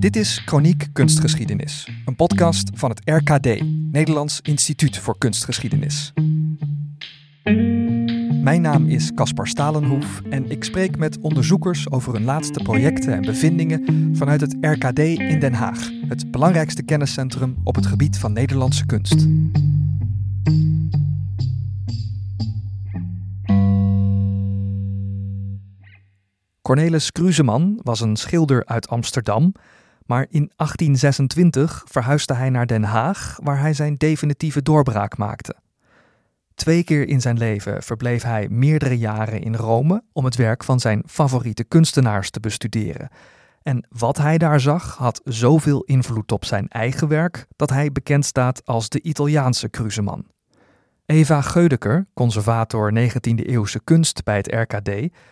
Dit is Chroniek Kunstgeschiedenis, een podcast van het RKD, Nederlands Instituut voor Kunstgeschiedenis. Mijn naam is Caspar Stalenhoef en ik spreek met onderzoekers over hun laatste projecten en bevindingen vanuit het RKD in Den Haag, het belangrijkste kenniscentrum op het gebied van Nederlandse kunst. Cornelis Kruseman was een schilder uit Amsterdam, maar in 1826 verhuisde hij naar Den Haag, waar hij zijn definitieve doorbraak maakte. Twee keer in zijn leven verbleef hij meerdere jaren in Rome om het werk van zijn favoriete kunstenaars te bestuderen. En wat hij daar zag had zoveel invloed op zijn eigen werk dat hij bekend staat als de Italiaanse Kruseman. Eva Geudeker, conservator 19e-eeuwse kunst bij het RKD,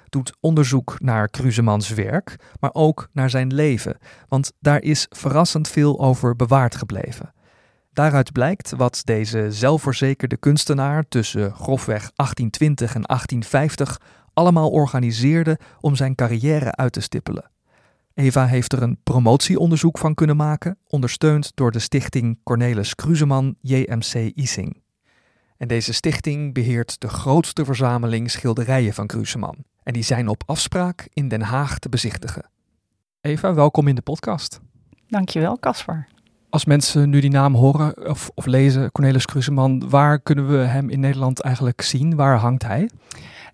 doet onderzoek naar Krusemans werk, maar ook naar zijn leven, want daar is verrassend veel over bewaard gebleven. Daaruit blijkt wat deze zelfverzekerde kunstenaar tussen grofweg 1820 en 1850 allemaal organiseerde om zijn carrière uit te stippelen. Eva heeft er een promotieonderzoek van kunnen maken, ondersteund door de stichting Cornelis Kruseman JMC Ising. En deze stichting beheert de grootste verzameling schilderijen van Kruseman. En die zijn op afspraak in Den Haag te bezichtigen. Eva, welkom in de podcast. Dankjewel, Caspar. Als mensen nu die naam horen of, of lezen, Cornelis Kruseman, waar kunnen we hem in Nederland eigenlijk zien? Waar hangt hij?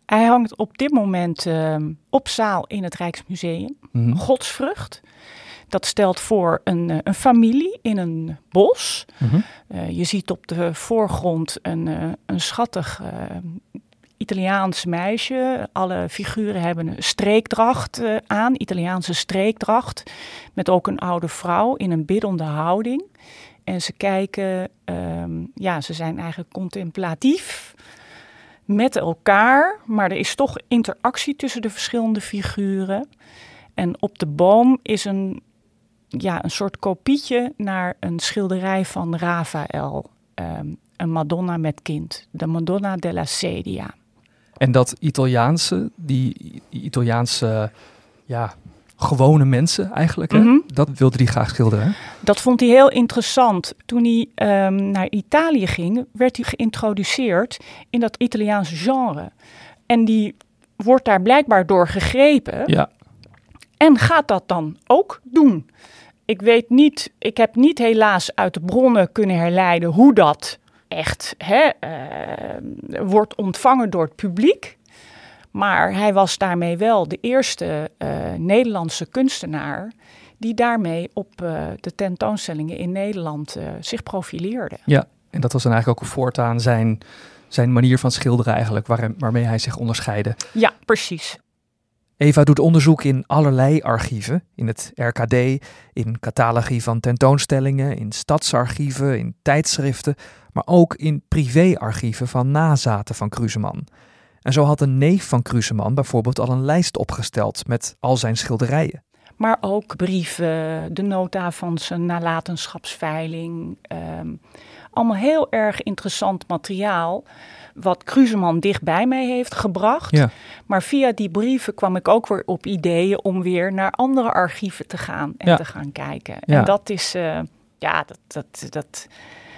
Hij hangt op dit moment uh, op zaal in het Rijksmuseum. Mhm. Godsvrucht. Dat stelt voor een, uh, een familie in een bos. Mhm. Uh, je ziet op de voorgrond een, uh, een schattig Italiaans meisje. Alle figuren hebben een streekdracht aan, Italiaanse streekdracht. Met ook een oude vrouw in een biddende houding. En ze kijken, um, ja, ze zijn eigenlijk contemplatief met elkaar. Maar er is toch interactie tussen de verschillende figuren. En op de boom is een ja, een soort kopietje naar een schilderij van Raphaël. Um, een Madonna met kind. De Madonna della Sedia. En dat Italiaanse, die Italiaanse, ja, gewone mensen eigenlijk, hè? Mhm. Mm -hmm. dat wilde hij graag schilderen. Dat vond hij heel interessant. Toen hij um, naar Italië ging, werd hij geïntroduceerd in dat Italiaanse genre. En die wordt daar blijkbaar door gegrepen. Ja. En gaat dat dan ook doen? Ik weet niet, ik heb niet helaas uit de bronnen kunnen herleiden hoe dat echt hè, uh, wordt ontvangen door het publiek. Maar hij was daarmee wel de eerste uh, Nederlandse kunstenaar die daarmee op uh, de tentoonstellingen in Nederland zich profileerde. Ja, en dat was dan eigenlijk ook voortaan zijn, zijn manier van schilderen eigenlijk, waar, waarmee hij zich onderscheidde. Ja, precies. Eva doet onderzoek in allerlei archieven, in het RKD, in catalogie van tentoonstellingen, in stadsarchieven, in tijdschriften, maar ook in privéarchieven van nazaten van Kruseman. En zo had een neef van Kruseman bijvoorbeeld al een lijst opgesteld met al zijn schilderijen. Maar ook brieven, de nota van zijn nalatenschapsveiling. Um, allemaal heel erg interessant materiaal wat Kruseman dicht bij mij heeft gebracht. Ja. Maar via die brieven kwam ik ook weer op ideeën om weer naar andere archieven te gaan en Ja. te gaan kijken. Ja. En dat is, uh, ja, dat, dat, dat,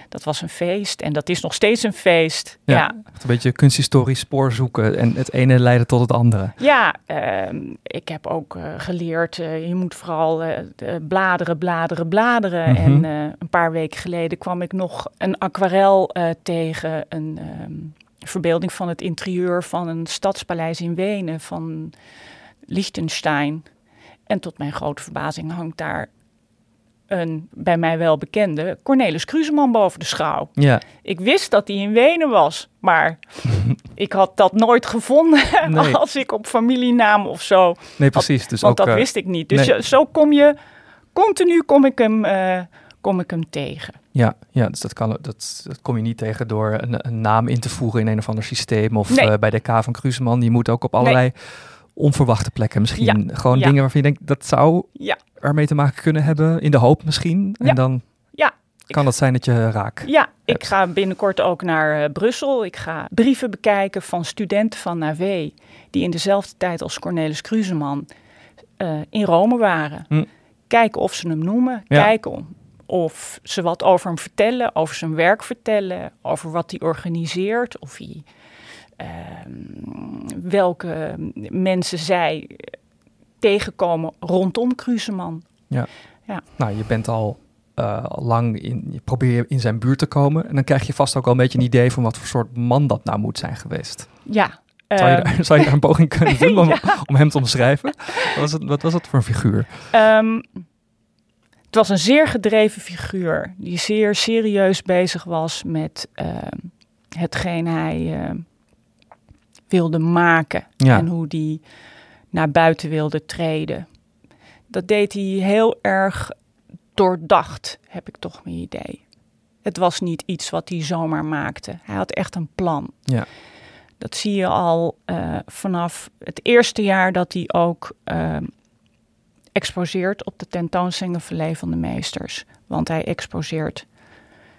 dat was een feest en dat is nog steeds een feest. Ja. Ja, Echt Een beetje kunsthistorisch spoor zoeken en het ene leidde tot het andere. ja ehm, ik heb ook eh, geleerd, eh, je moet vooral eh, de bladeren, bladeren, bladeren. Mhm. En eh, een paar weken geleden kwam ik nog een aquarel eh, tegen, een ehm, verbeelding van het interieur van een stadspaleis in Wenen van Liechtenstein. En tot mijn grote verbazing hangt daar een bij mij wel bekende Cornelis Kruseman boven de schouw. Ja, Ik wist dat hij in Wenen was, maar ik had dat nooit gevonden Nee. als ik op familienaam of zo. nee precies. Dus want ook, dat eh, wist ik niet. Dus nee. zo kom je, continu kom ik hem, eh, kom ik hem tegen. Ja, ja dus dat, kan, dat, dat kom je niet tegen door een, een naam in te voegen in een of ander systeem. Of Nee. eh, bij de K van Kruseman. Je moet ook op allerlei onverwachte plekken misschien. Gewoon ja. dingen waarvan je denkt, dat zou Ja, ermee te maken kunnen hebben. In de hoop misschien. En dan ja. kan dat zijn dat je raak. Ja, ik ga binnenkort ook naar eh, Brussel. Ik ga brieven bekijken van studenten van NAW die in dezelfde tijd als Cornelis Kruseman eh, in Rome waren. Hm. kijken of ze hem noemen. Kijken of ze wat over hem vertellen, over zijn werk vertellen, over wat hij organiseert, of hij ehm, welke mensen zij tegenkomen rondom Kruseman. Nou, je bent al eh, lang in, je probeer in zijn buurt te komen. En dan krijg je vast ook al een beetje een idee van wat voor soort man dat nou moet zijn geweest. Ja. Zou je, ehm, daar, zou je daar een poging kunnen doen om, om hem te omschrijven? Wat was, het, wat was dat voor een figuur? Het was een zeer gedreven figuur die zeer serieus bezig was met ehm, hetgeen hij ehm, wilde maken Ja. en hoe die naar buiten wilde treden. Dat deed hij heel erg doordacht, heb ik toch mijn idee. Het was niet iets wat hij zomaar maakte. Hij had echt een plan. Ja. Dat zie je al eh, vanaf het eerste jaar dat hij ook ehm, exposeert op de tentoonstellingen Verlee van de Meesters. Want hij exposeert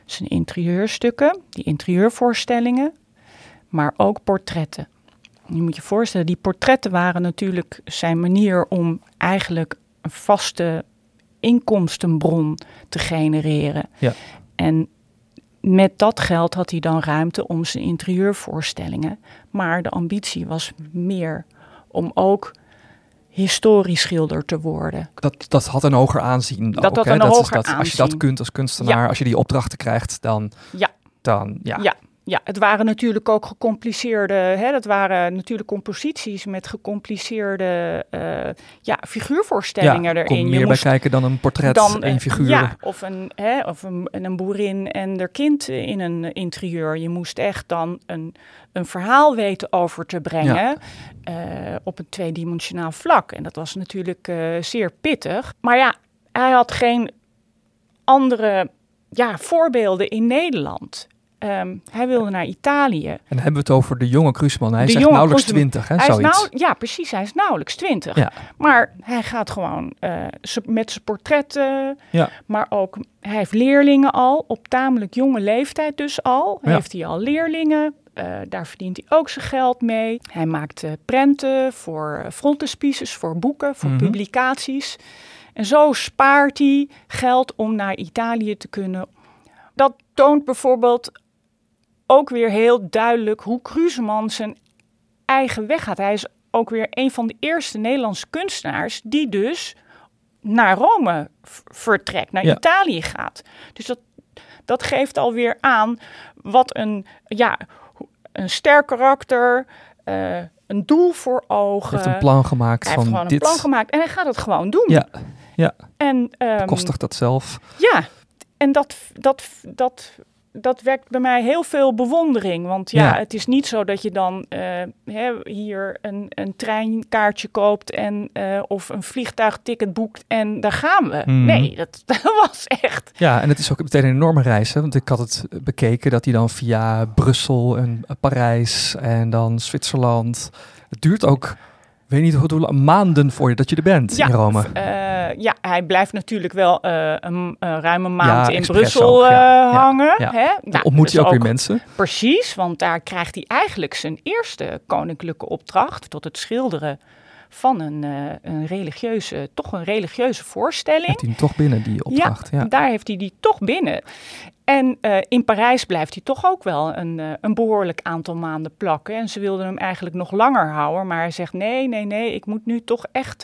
zijn interieurstukken, die interieurvoorstellingen, maar ook portretten. Je moet je voorstellen, die portretten waren natuurlijk zijn manier om eigenlijk een vaste inkomstenbron te genereren. Ja. En met dat geld had hij dan ruimte om zijn interieurvoorstellingen. Maar de ambitie was meer om ook historisch schilder te worden. Dat, dat had een hoger aanzien. Dat ook, een dat is hoger dat, Als je dat aanzien. kunt als kunstenaar, als je die opdrachten krijgt, dan... Ja. dan ja. Ja. Ja, het waren natuurlijk ook gecompliceerde, hè, dat waren natuurlijk composities met gecompliceerde eh, ja, figuurvoorstellingen Ja, erin. kom Je meer bij moest kijken dan een portret, dan, één eh, figuur. Ja, of een, hè, of een, een boerin en haar kind in een interieur. Je moest echt dan een, een verhaal weten over te brengen eh, op een tweedimensionaal vlak. En dat was natuurlijk zeer pittig. Maar ja, hij had geen andere ja, voorbeelden in Nederland. Ehm, hij wilde naar Italië. En dan hebben we het over de jonge Kruisman. Hij De is echt nauwelijks twintig, hè, Hij is zoiets. nou, ja, precies. Hij is nauwelijks twintig. Ja. Maar hij gaat gewoon eh, met zijn portretten. Ja. Maar ook, hij heeft leerlingen al. Op tamelijk jonge leeftijd dus al. Ja. Heeft hij al leerlingen. Eh, daar verdient hij ook zijn geld mee. Hij maakt eh, prenten voor frontispieces, voor boeken, voor Mhm. publicaties. En zo spaart hij geld om naar Italië te kunnen. Dat toont bijvoorbeeld ook weer heel duidelijk hoe Kruseman zijn eigen weg gaat. Hij is ook weer een van de eerste Nederlandse kunstenaars die dus naar Rome vertrekt, naar Ja. Italië gaat. Dus dat, dat geeft alweer aan wat een, ja, een sterk karakter, eh, een doel voor Hij ogen. heeft een plan gemaakt Hij heeft van gewoon dit. een plan gemaakt en hij gaat het gewoon doen. Ja, ja. En, ehm, Kostigt dat zelf. ja, en dat, dat, dat, dat wekt bij mij heel veel bewondering. Want ja, Ja. het is niet zo dat je dan eh, hè, hier een, een treinkaartje koopt en, eh, of een vliegtuigticket boekt en daar gaan we. Mhm. Nee, dat, dat was echt. Ja, en het is ook meteen een enorme reis. Hè? Want ik had het bekeken dat hij dan via Brussel en Parijs en dan Zwitserland. Het duurt ook, weet niet hoe maanden voor je dat je er bent in Rome. eh, ja, hij blijft natuurlijk wel eh, een, een ruime maand Ja, in Brussel ook, ja. eh, Ja, hangen. ja. Hè? Nou, ontmoet dat hij ook is weer mensen. Precies, want daar krijgt hij eigenlijk zijn eerste koninklijke opdracht tot het schilderen van een, eh, een religieuze, toch een religieuze voorstelling. Heeft hij hem toch binnen, die opdracht. Ja, Daar heeft hij die toch binnen. En eh, in Parijs blijft hij toch ook wel een, eh, een behoorlijk aantal maanden plakken. En ze wilden hem eigenlijk nog langer houden. Maar hij zegt: nee, nee, nee, ik moet nu toch echt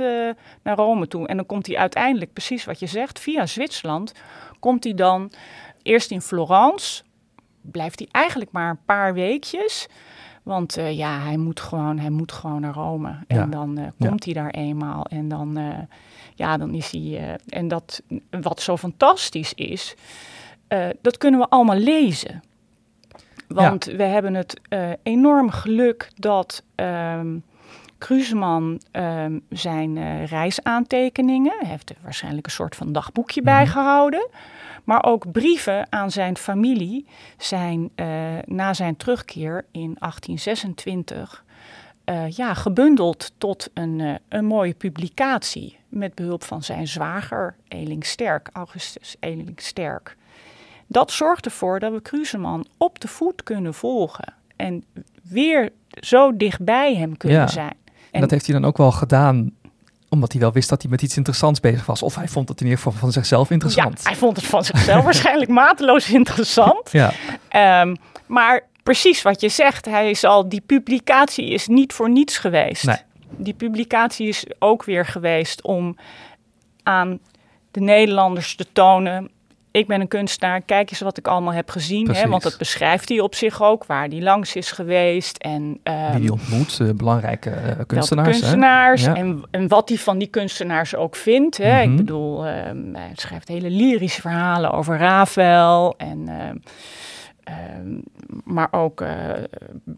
naar Rome toe. En dan komt hij uiteindelijk, precies wat je zegt, via Zwitserland. Komt hij dan eerst in Florence. Blijft hij eigenlijk maar een paar weekjes. Want eh, ja, hij moet, gewoon, hij moet gewoon naar Rome. En Ja. dan eh, Ja. komt hij daar eenmaal. En dan, eh, ja, dan is hij. en dat, wat zo fantastisch is, dat kunnen we allemaal lezen. Want we hebben het enorm geluk dat ehm Kruseman ehm, zijn eh, reisaantekeningen, hij heeft er waarschijnlijk een soort van dagboekje bijgehouden, maar ook brieven aan zijn familie zijn eh, na zijn terugkeer in 1826 eh, ja, gebundeld tot een, een mooie publicatie met behulp van zijn zwager Eling Sterk, Augustus Eling Sterk. Dat zorgt ervoor dat we Kruseman op de voet kunnen volgen en weer zo dichtbij hem kunnen Ja. zijn. En dat heeft hij dan ook wel gedaan Omdat hij wel wist dat hij met iets interessants bezig was. Of hij vond het in ieder geval van zichzelf interessant. Ja, hij vond het van zichzelf waarschijnlijk mateloos interessant. Ja. Ehm, maar precies wat je zegt, hij is al, die publicatie is niet voor niets geweest. Nee. Die publicatie is ook weer geweest om aan de Nederlanders te tonen. Ik ben een kunstenaar, kijk eens wat ik allemaal heb gezien. Hè, want dat beschrijft hij op zich ook, waar hij langs is geweest. En, ehm, Wie hij ontmoet, eh, belangrijke eh, kunstenaars. hè? kunstenaars en, en wat hij van die kunstenaars ook vindt. Hè. Mhm. Ik bedoel, ehm, hij schrijft hele lyrische verhalen over Ravel en... ehm, maar ook eh,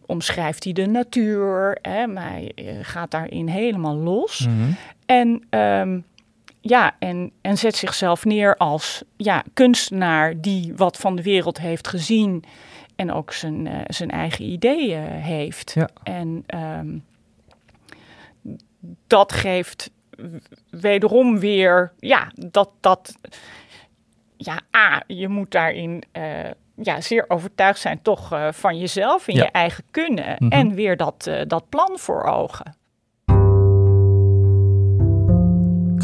omschrijft hij de natuur. Hè, maar hij gaat daarin helemaal los. Mhm. En, ja, en, en zet zichzelf neer als ja, kunstenaar die wat van de wereld heeft gezien. En ook zijn, eh, zijn eigen ideeën heeft. Ja. En ehm, dat geeft wederom weer, ja, dat, dat, ja, A, je moet daarin eh, ja, zeer overtuigd zijn toch eh, van jezelf en Ja. je eigen kunnen. Mhm. En weer dat, eh, dat plan voor ogen.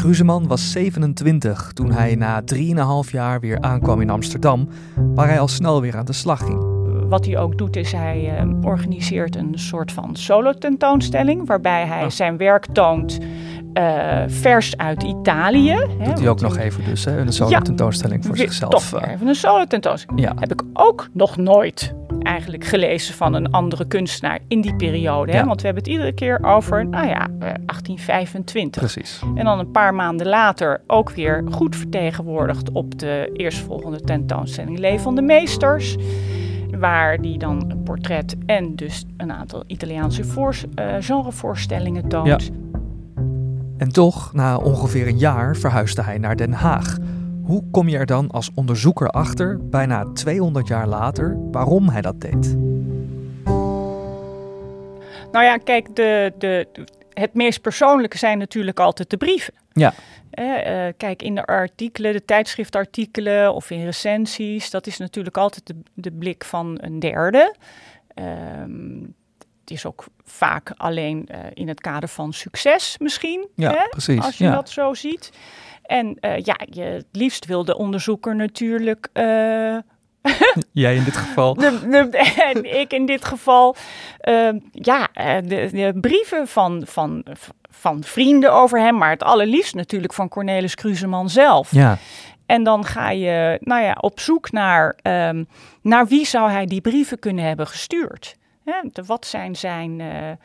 Kruseman was 27 toen hij na 3,5 jaar weer aankwam in Amsterdam, waar hij al snel weer aan de slag ging. Wat hij ook doet is hij eh, organiseert een soort van solo tentoonstelling waarbij hij Oh. zijn werk toont eh, vers uit Italië. hè, Doet hij ook nog even dus, hè, een solo Ja. tentoonstelling voor zichzelf. Toch eh, even een solo tentoonstelling. ja, Heb ik ook nog nooit eigenlijk gelezen van een andere kunstenaar in die periode. Hè? Ja. Want we hebben het iedere keer over, nou ja, eh, 1825. precies. En dan een paar maanden later ook weer goed vertegenwoordigd op de eerstvolgende tentoonstelling Levende Meesters. Waar die dan een portret en dus een aantal Italiaanse voors- eh, genrevoorstellingen toont. Ja. En toch, na ongeveer een jaar, verhuisde hij naar Den Haag. Hoe kom je er dan als onderzoeker achter, bijna 200 jaar later, waarom hij dat deed? Nou ja, kijk, de, de, het meest persoonlijke zijn natuurlijk altijd de brieven. Ja. Eh, eh, kijk, in de artikelen, de tijdschriftartikelen of in recensies, dat is natuurlijk altijd de, de blik van een derde. Ehm, het is ook vaak alleen eh, in het kader van succes misschien, Ja, hè, precies. als je ja. dat zo ziet. En eh, ja, je, het liefst wil de onderzoeker natuurlijk eh, Jij in dit geval. de, de, en ik in dit geval, ehm, ja, eh, de, de brieven van, van, van vrienden over hem, maar het allerliefst natuurlijk van Cornelis Kruseman zelf. Ja, En dan ga je, nou ja, op zoek naar, ehm, naar wie zou hij die brieven kunnen hebben gestuurd. Hè, de- wat zijn zijn, eh, zijn,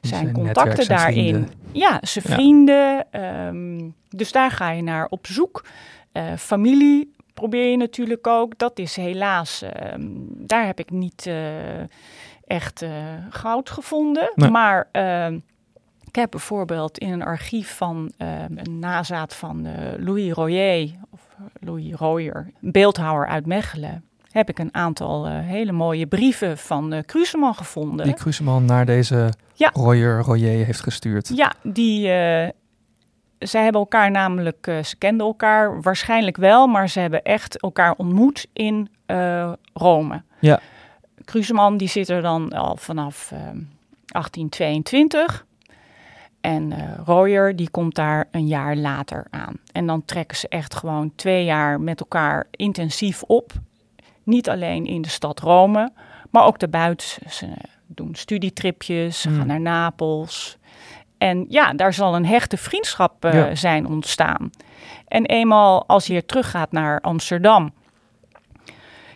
Zijn contacten daarin? vrienden. Ja, zijn Ja. vrienden. ehm, dus daar ga je naar op zoek. Eh, familie probeer je natuurlijk ook. Dat is helaas, ehm, daar heb ik niet eh, echt goud gevonden. Nee. Maar ehm, ik heb bijvoorbeeld in een archief van een nazaat van Louis Royer, of Louis Royer, een beeldhouwer uit Mechelen, heb ik een aantal eh, hele mooie brieven van eh Kruseman gevonden. die Kruseman naar deze Ja. Royer Royer heeft gestuurd. Ja, die. zij hebben elkaar namelijk. ze kenden elkaar waarschijnlijk wel, maar ze hebben echt elkaar ontmoet in Rome. Ja. Kruseman die zit er dan al vanaf eh, 1822. En eh Royer die komt daar een jaar later aan. En dan trekken ze echt gewoon twee jaar met elkaar intensief op. Niet alleen in de stad Rome, maar ook daarbuiten. Ze doen studietripjes, ze Hmm. gaan naar Napels. En ja, daar zal een hechte vriendschap eh, Ja. zijn ontstaan. En eenmaal als je teruggaat naar Amsterdam,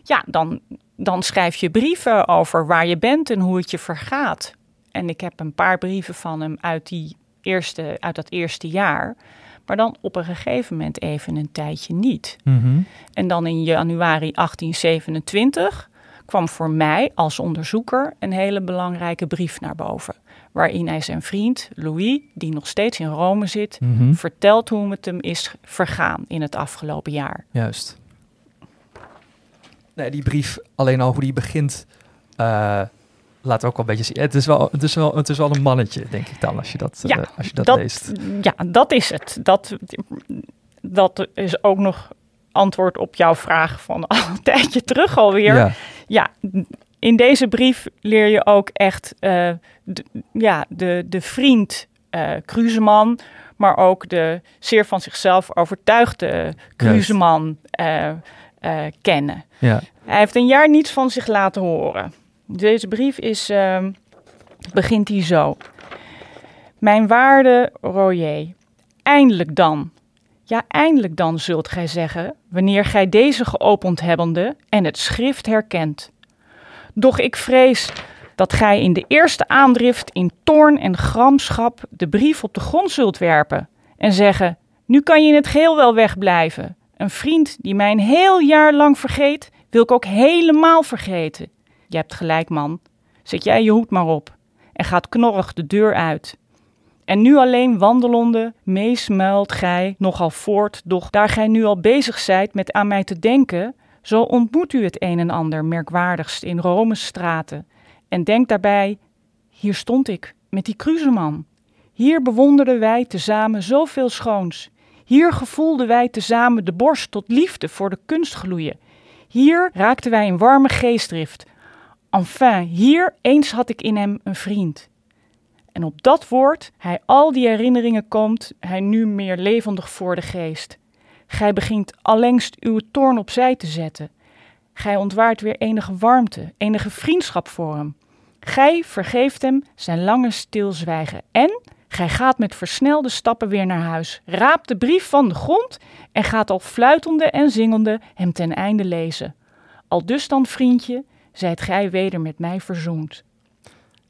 ja, dan, dan schrijf je brieven over waar je bent en hoe het je vergaat. En ik heb een paar brieven van hem uit, die eerste, uit dat eerste jaar. Maar dan op een gegeven moment even een tijdje niet. Mhm. En dan in januari 1827 kwam voor mij als onderzoeker een hele belangrijke brief naar boven. Waarin hij zijn vriend Louis, die nog steeds in Rome zit, Mhm. vertelt hoe het hem is vergaan in het afgelopen jaar. Juist. Nee, die brief, alleen al hoe die begint, eh, laat ook wel een beetje zien. Het is wel, het is wel, het is wel een mannetje, denk ik dan, als je dat, Ja, eh, als je dat, dat, leest. Ja, dat is het. Dat, dat is ook nog antwoord op jouw vraag van al een tijdje terug alweer. Ja, Ja, in deze brief leer je ook echt eh, de, ja, de, de vriend Kruseman, maar ook de zeer van zichzelf overtuigde Kruseman uh, kennen. Ja. Hij heeft een jaar niets van zich laten horen. Deze brief is, uh, begint hij zo. Mijn waarde Royer, eindelijk dan. Ja, eindelijk dan, zult gij zeggen, wanneer gij deze geopend hebbende en het schrift herkent. Doch ik vrees dat gij in de eerste aandrift in toorn en gramschap de brief op de grond zult werpen en zeggen: Nu kan je in het geheel wel wegblijven. Een vriend die mij een heel jaar lang vergeet, wil ik ook helemaal vergeten. Je hebt gelijk, man. Zet jij je hoed maar op en gaat knorrig de deur uit. En nu alleen wandelende, meesmuilt gij nogal voort, doch daar gij nu al bezig zijt met aan mij te denken, zo ontmoet u het een en ander merkwaardigst in Rome's straten. En denk daarbij, hier stond ik, met die cruiseman. Hier bewonderden wij tezamen zoveel schoons. Hier gevoelden wij tezamen de borst tot liefde voor de kunst gloeien. Hier raakten wij in warme geestdrift. Enfin, hier eens had ik in hem een vriend. En op dat woord, hij al die herinneringen komt, hij nu meer levendig voor de geest. Gij begint allengs uw toorn opzij te zetten. Gij ontwaart weer enige warmte, enige vriendschap voor hem. Gij vergeeft hem zijn lange stilzwijgen en gij gaat met versnelde stappen weer naar huis, raapt de brief van de grond en gaat al fluitende en zingende hem ten einde lezen. Al dus dan, vriendje, zijt gij weder met mij verzoend.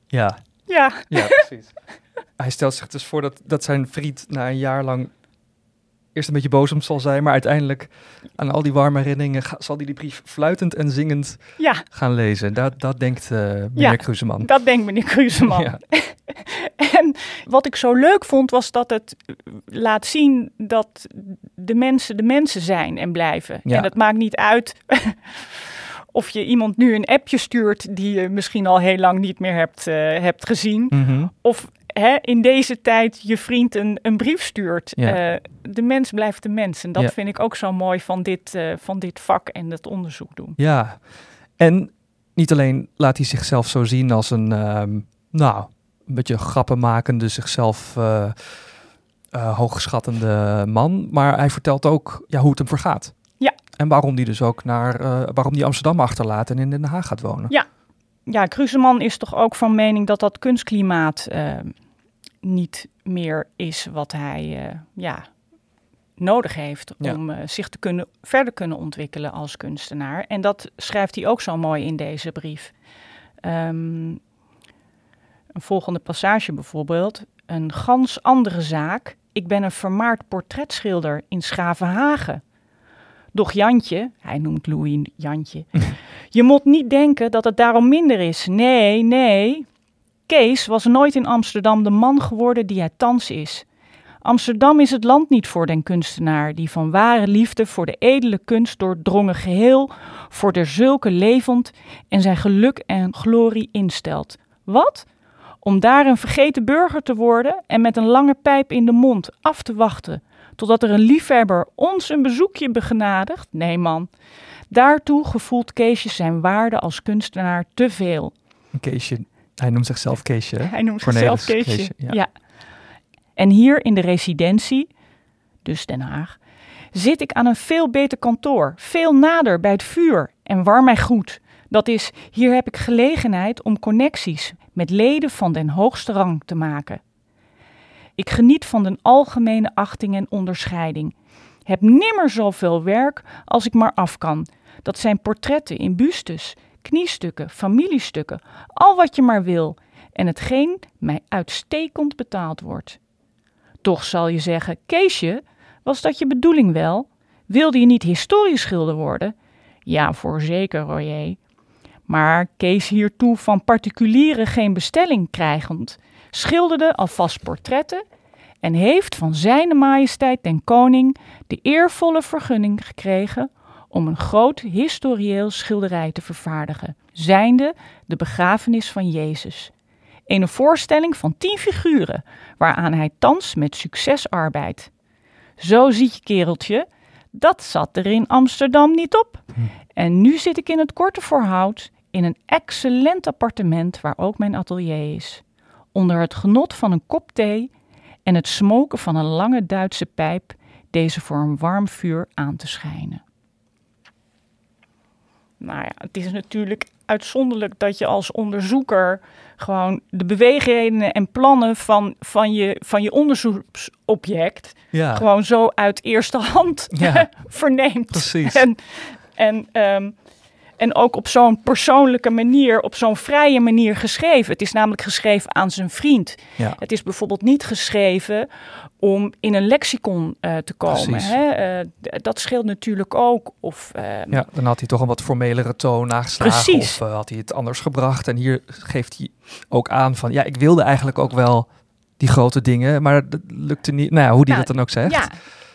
Ja. Ja. Ja, precies. Hij stelt zich dus voor dat, dat zijn vriend na een jaar lang eerst een beetje boos om zal zijn, maar uiteindelijk aan al die warme herinneringen zal hij die brief fluitend en zingend ja. gaan lezen. Dat, dat denkt uh, meneer ja, Kruseman. Dat denkt meneer Kruseman. Ja. en wat ik zo leuk vond, was dat het laat zien dat de mensen de mensen zijn en blijven. En dat maakt niet uit of je iemand nu een appje stuurt die je misschien al heel lang niet meer hebt, uh, hebt gezien. Mm -hmm. Of hè, in deze tijd je vriend een, een brief stuurt. Ja. Uh, de mens blijft de mens. En dat Ja. vind ik ook zo mooi van dit, uh, van dit vak en het onderzoek doen. Ja, en niet alleen laat hij zichzelf zo zien als een, um, nou, een beetje grappenmakende, zichzelf hoogschattende man, maar hij vertelt ook ja, hoe het hem vergaat. En waarom hij dus ook naar, waarom hij Amsterdam achterlaat en in Den Haag gaat wonen. Ja, ja, Kruseman is toch ook van mening dat dat kunstklimaat uh, niet meer is wat hij uh, ja, nodig heeft Ja. om zich te kunnen, verder kunnen ontwikkelen als kunstenaar. En dat schrijft hij ook zo mooi in deze brief. Um, een volgende passage bijvoorbeeld. Een gans andere zaak. Ik ben een vermaard portretschilder in Schavenhagen. Doch Jantje, hij noemt Louis Jantje, je moet niet denken dat het daarom minder is. Nee, nee. Kees was nooit in Amsterdam de man geworden die hij thans is. Amsterdam is het land niet voor den kunstenaar, die van ware liefde voor de edele kunst doordrongen geheel, voor der zulke levend en zijn geluk en glorie instelt. Wat? Om daar een vergeten burger te worden en met een lange pijp in de mond af te wachten, totdat er een liefhebber ons een bezoekje begenadigt? Nee, man. Daartoe gevoelt Keesje zijn waarde als kunstenaar te veel. Keesje, hij noemt zichzelf Keesje. Hè? Hij noemt Cornelis zichzelf Keesje. Keesje, ja. ja. En hier in de residentie, dus Den Haag, zit ik aan een veel beter kantoor, veel nader bij het vuur en warm mij goed. Dat is, hier heb ik gelegenheid om connecties met leden van den hoogste rang te maken. Ik geniet van den algemene achting en onderscheiding. Heb nimmer zoveel werk als ik maar af kan. Dat zijn portretten in bustes, kniestukken, familiestukken, al wat je maar wil. En hetgeen mij uitstekend betaald wordt. Toch zal je zeggen, Keesje, was dat je bedoeling wel? Wilde je niet historieschilder worden? Ja, voorzeker, Royer. Maar Kees hiertoe van particulieren geen bestelling krijgend, schilderde alvast portretten en heeft van zijn majesteit den koning de eervolle vergunning gekregen om een groot historieel schilderij te vervaardigen, zijnde de begrafenis van Jezus. Een voorstelling van tien figuren, waaraan hij thans met succes arbeidt. Zo ziet je kereltje, dat zat er in Amsterdam niet op. En nu zit ik in het korte voorhout in een excellent appartement waar ook mijn atelier is. Onder het genot van een kop thee en het smoken van een lange Duitse pijp deze voor een warm vuur aan te schijnen. Nou ja, het is natuurlijk uitzonderlijk dat je als onderzoeker gewoon de beweegredenen en plannen van, van, je, van je onderzoeksobject Ja, gewoon zo uit eerste hand Ja. verneemt. precies. En, en, ehm, en ook op zo'n persoonlijke manier, op zo'n vrije manier geschreven. Het is namelijk geschreven aan zijn vriend. Ja. Het is bijvoorbeeld niet geschreven om in een lexicon eh, te komen. Hè? Eh, dat scheelt natuurlijk ook. Of, ehm, Ja, dan had hij toch een wat formelere toon nageslagen. Precies. Of eh, had hij het anders gebracht. En hier geeft hij ook aan van... Ja, ik wilde eigenlijk ook wel die grote dingen. Maar dat lukte niet. Nou ja, hoe hij Nou, dat dan ook zegt. Ja,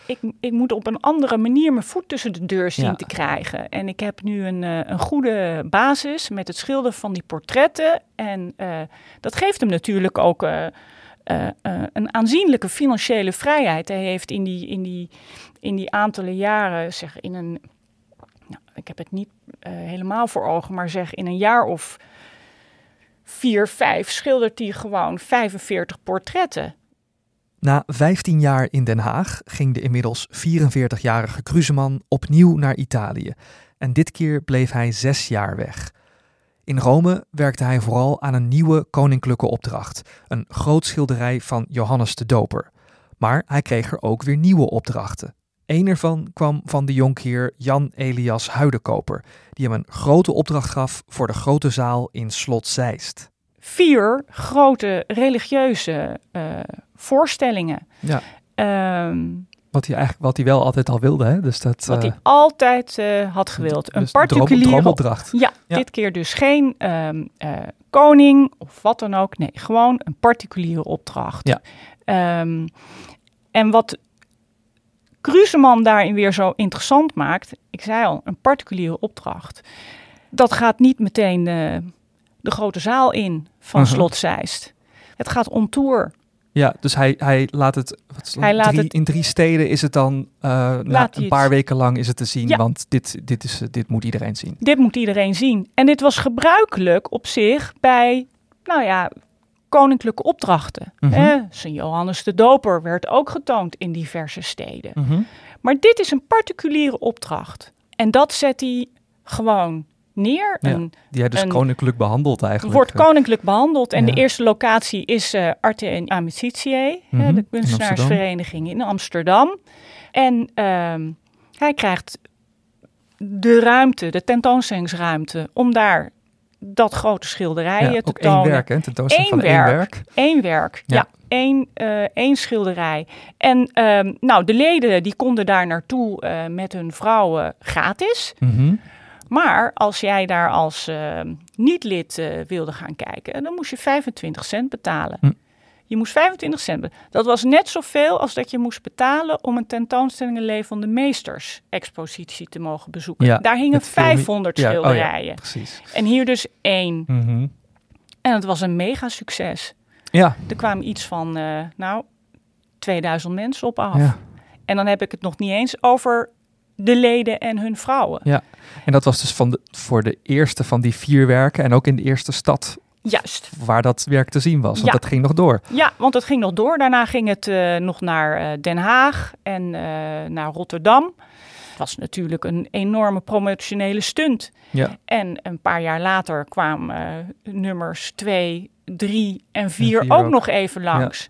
ik, ik moet op een andere manier mijn voet tussen de deur zien Ja. te krijgen. En ik heb nu een, eh, een goede basis met het schilderen van die portretten. En eh, dat geeft hem natuurlijk ook eh, een aanzienlijke financiële vrijheid. Hij heeft in die, in die, in die aantallen jaren, zeg in een. Nou, ik heb het niet helemaal voor ogen, maar zeg in een jaar of vier, vijf schildert hij gewoon 45 portretten. Na 15 jaar in Den Haag ging de inmiddels 44-jarige Kruseman opnieuw naar Italië. En dit keer bleef hij zes jaar weg. In Rome werkte hij vooral aan een nieuwe koninklijke opdracht, een groot schilderij van Johannes de Doper. Maar hij kreeg er ook weer nieuwe opdrachten. Eén ervan kwam van de jonkheer Jan Elias Huidekoper, die hem een grote opdracht gaf voor de grote zaal in Slot Zeist. vier grote religieuze eh, voorstellingen. Ja. Ehm, Wat hij eigenlijk wat hij wel altijd al wilde, hè? Dus dat. wat eh, hij altijd eh, had gewild. Een dus particuliere. ja, Ja. dit keer dus geen ehm, eh, koning of wat dan ook. Nee, gewoon een particuliere opdracht. Ja. Ehm, en wat Kruseman daarin weer zo interessant maakt, ik zei al, een particuliere opdracht. Dat gaat niet meteen eh, de grote zaal in van Mhm. Slot Zeist. Het gaat on tour. Ja, dus hij, hij laat het, wat is het, Hij laat drie, het- in drie steden is het dan, eh, na hij een het- paar weken lang is het te zien, Ja. want dit, dit, is, dit moet iedereen zien. Dit moet iedereen zien. En dit was gebruikelijk op zich bij, nou ja, koninklijke opdrachten. Mhm. Eh, Sint Johannes de Doper werd ook getoond in diverse steden. Maar dit is een particuliere opdracht. En dat zet hij gewoon neer. Ja, Een- Die hij dus een- koninklijk behandelt eigenlijk. wordt koninklijk behandeld. En Ja. de eerste locatie is eh Arte en Amicitie, Mhm, de kunstenaarsvereniging in Amsterdam. En ehm, hij krijgt de ruimte, de tentoonstellingsruimte, om daar dat grote schilderijen ja, te ook tonen. één werk, hè? tentoonstelling Eén van één werk. werk. Eén werk, Ja. ja. één, eh, één schilderij. En ehm, nou, de leden die konden daar naartoe eh, met hun vrouwen gratis. Mhm. Maar als jij daar als eh, niet-lid eh, wilde gaan kijken, dan moest je 25 cent betalen. Hm. Je moest 25 cent betalen. Dat was net zoveel als dat je moest betalen om een tentoonstelling levende meesters expositie te mogen bezoeken. Ja, daar hingen met veel meer- 500 Ja, oh ja. schilderijen. Precies. En hier dus één. Mhm. En het was een mega succes. Ja, Er kwamen iets van, eh, nou, 2000 mensen op af. En dan heb ik het nog niet eens over de leden en hun vrouwen. En dat was dus van de, voor de eerste van die vier werken en ook in de eerste stad Juist. waar dat werk te zien was. Want Ja. dat ging nog door. Ja, want het ging nog door. Daarna ging het eh, nog naar eh, Den Haag en eh, naar Rotterdam. Het was natuurlijk een enorme promotionele stunt. Ja. En een paar jaar later kwamen nummers 2, 3 en 4 vier ook, ook. nog even langs.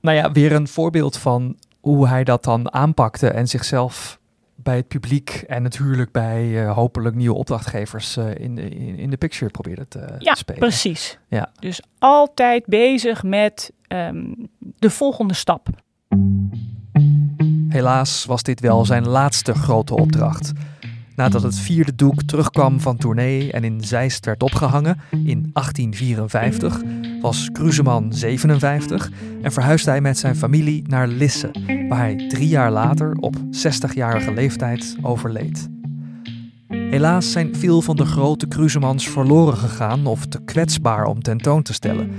Nou ja, weer een voorbeeld van hoe hij dat dan aanpakte en zichzelf bij het publiek en natuurlijk bij eh, hopelijk nieuwe opdrachtgevers eh, in, de, in, in de picture probeerde te Ja, spelen. precies. Ja. Dus altijd bezig met ehm, de volgende stap. Helaas was dit wel zijn laatste grote opdracht. Nadat het vierde doek terugkwam van tournee en in Zeist werd opgehangen in 1854, was Kruseman 57 en verhuisde hij met zijn familie naar Lisse, waar hij drie jaar later op 60-jarige leeftijd overleed. Helaas zijn veel van de grote Krusemans verloren gegaan of te kwetsbaar om tentoon te stellen.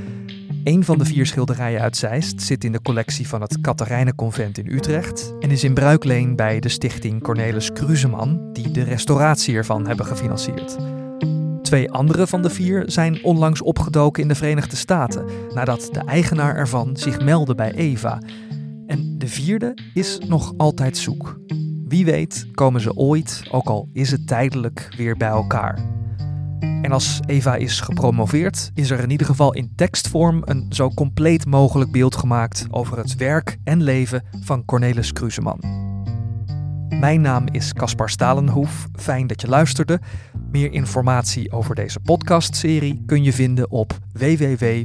Een van de vier schilderijen uit Zeist zit in de collectie van het Katharijnenconvent in Utrecht en is in bruikleen bij de stichting Cornelis Kruseman, die de restauratie ervan hebben gefinancierd. Twee andere van de vier zijn onlangs opgedoken in de Verenigde Staten, nadat de eigenaar ervan zich meldde bij Eva. En de vierde is nog altijd zoek. Wie weet komen ze ooit, ook al is het tijdelijk, weer bij elkaar. En als Eva is gepromoveerd, is er in ieder geval in tekstvorm een zo compleet mogelijk beeld gemaakt over het werk en leven van Cornelis Kruseman. Mijn naam is Caspar Stalenhoef. Fijn dat je luisterde. Meer informatie over deze podcastserie kun je vinden op www.rkd.nl.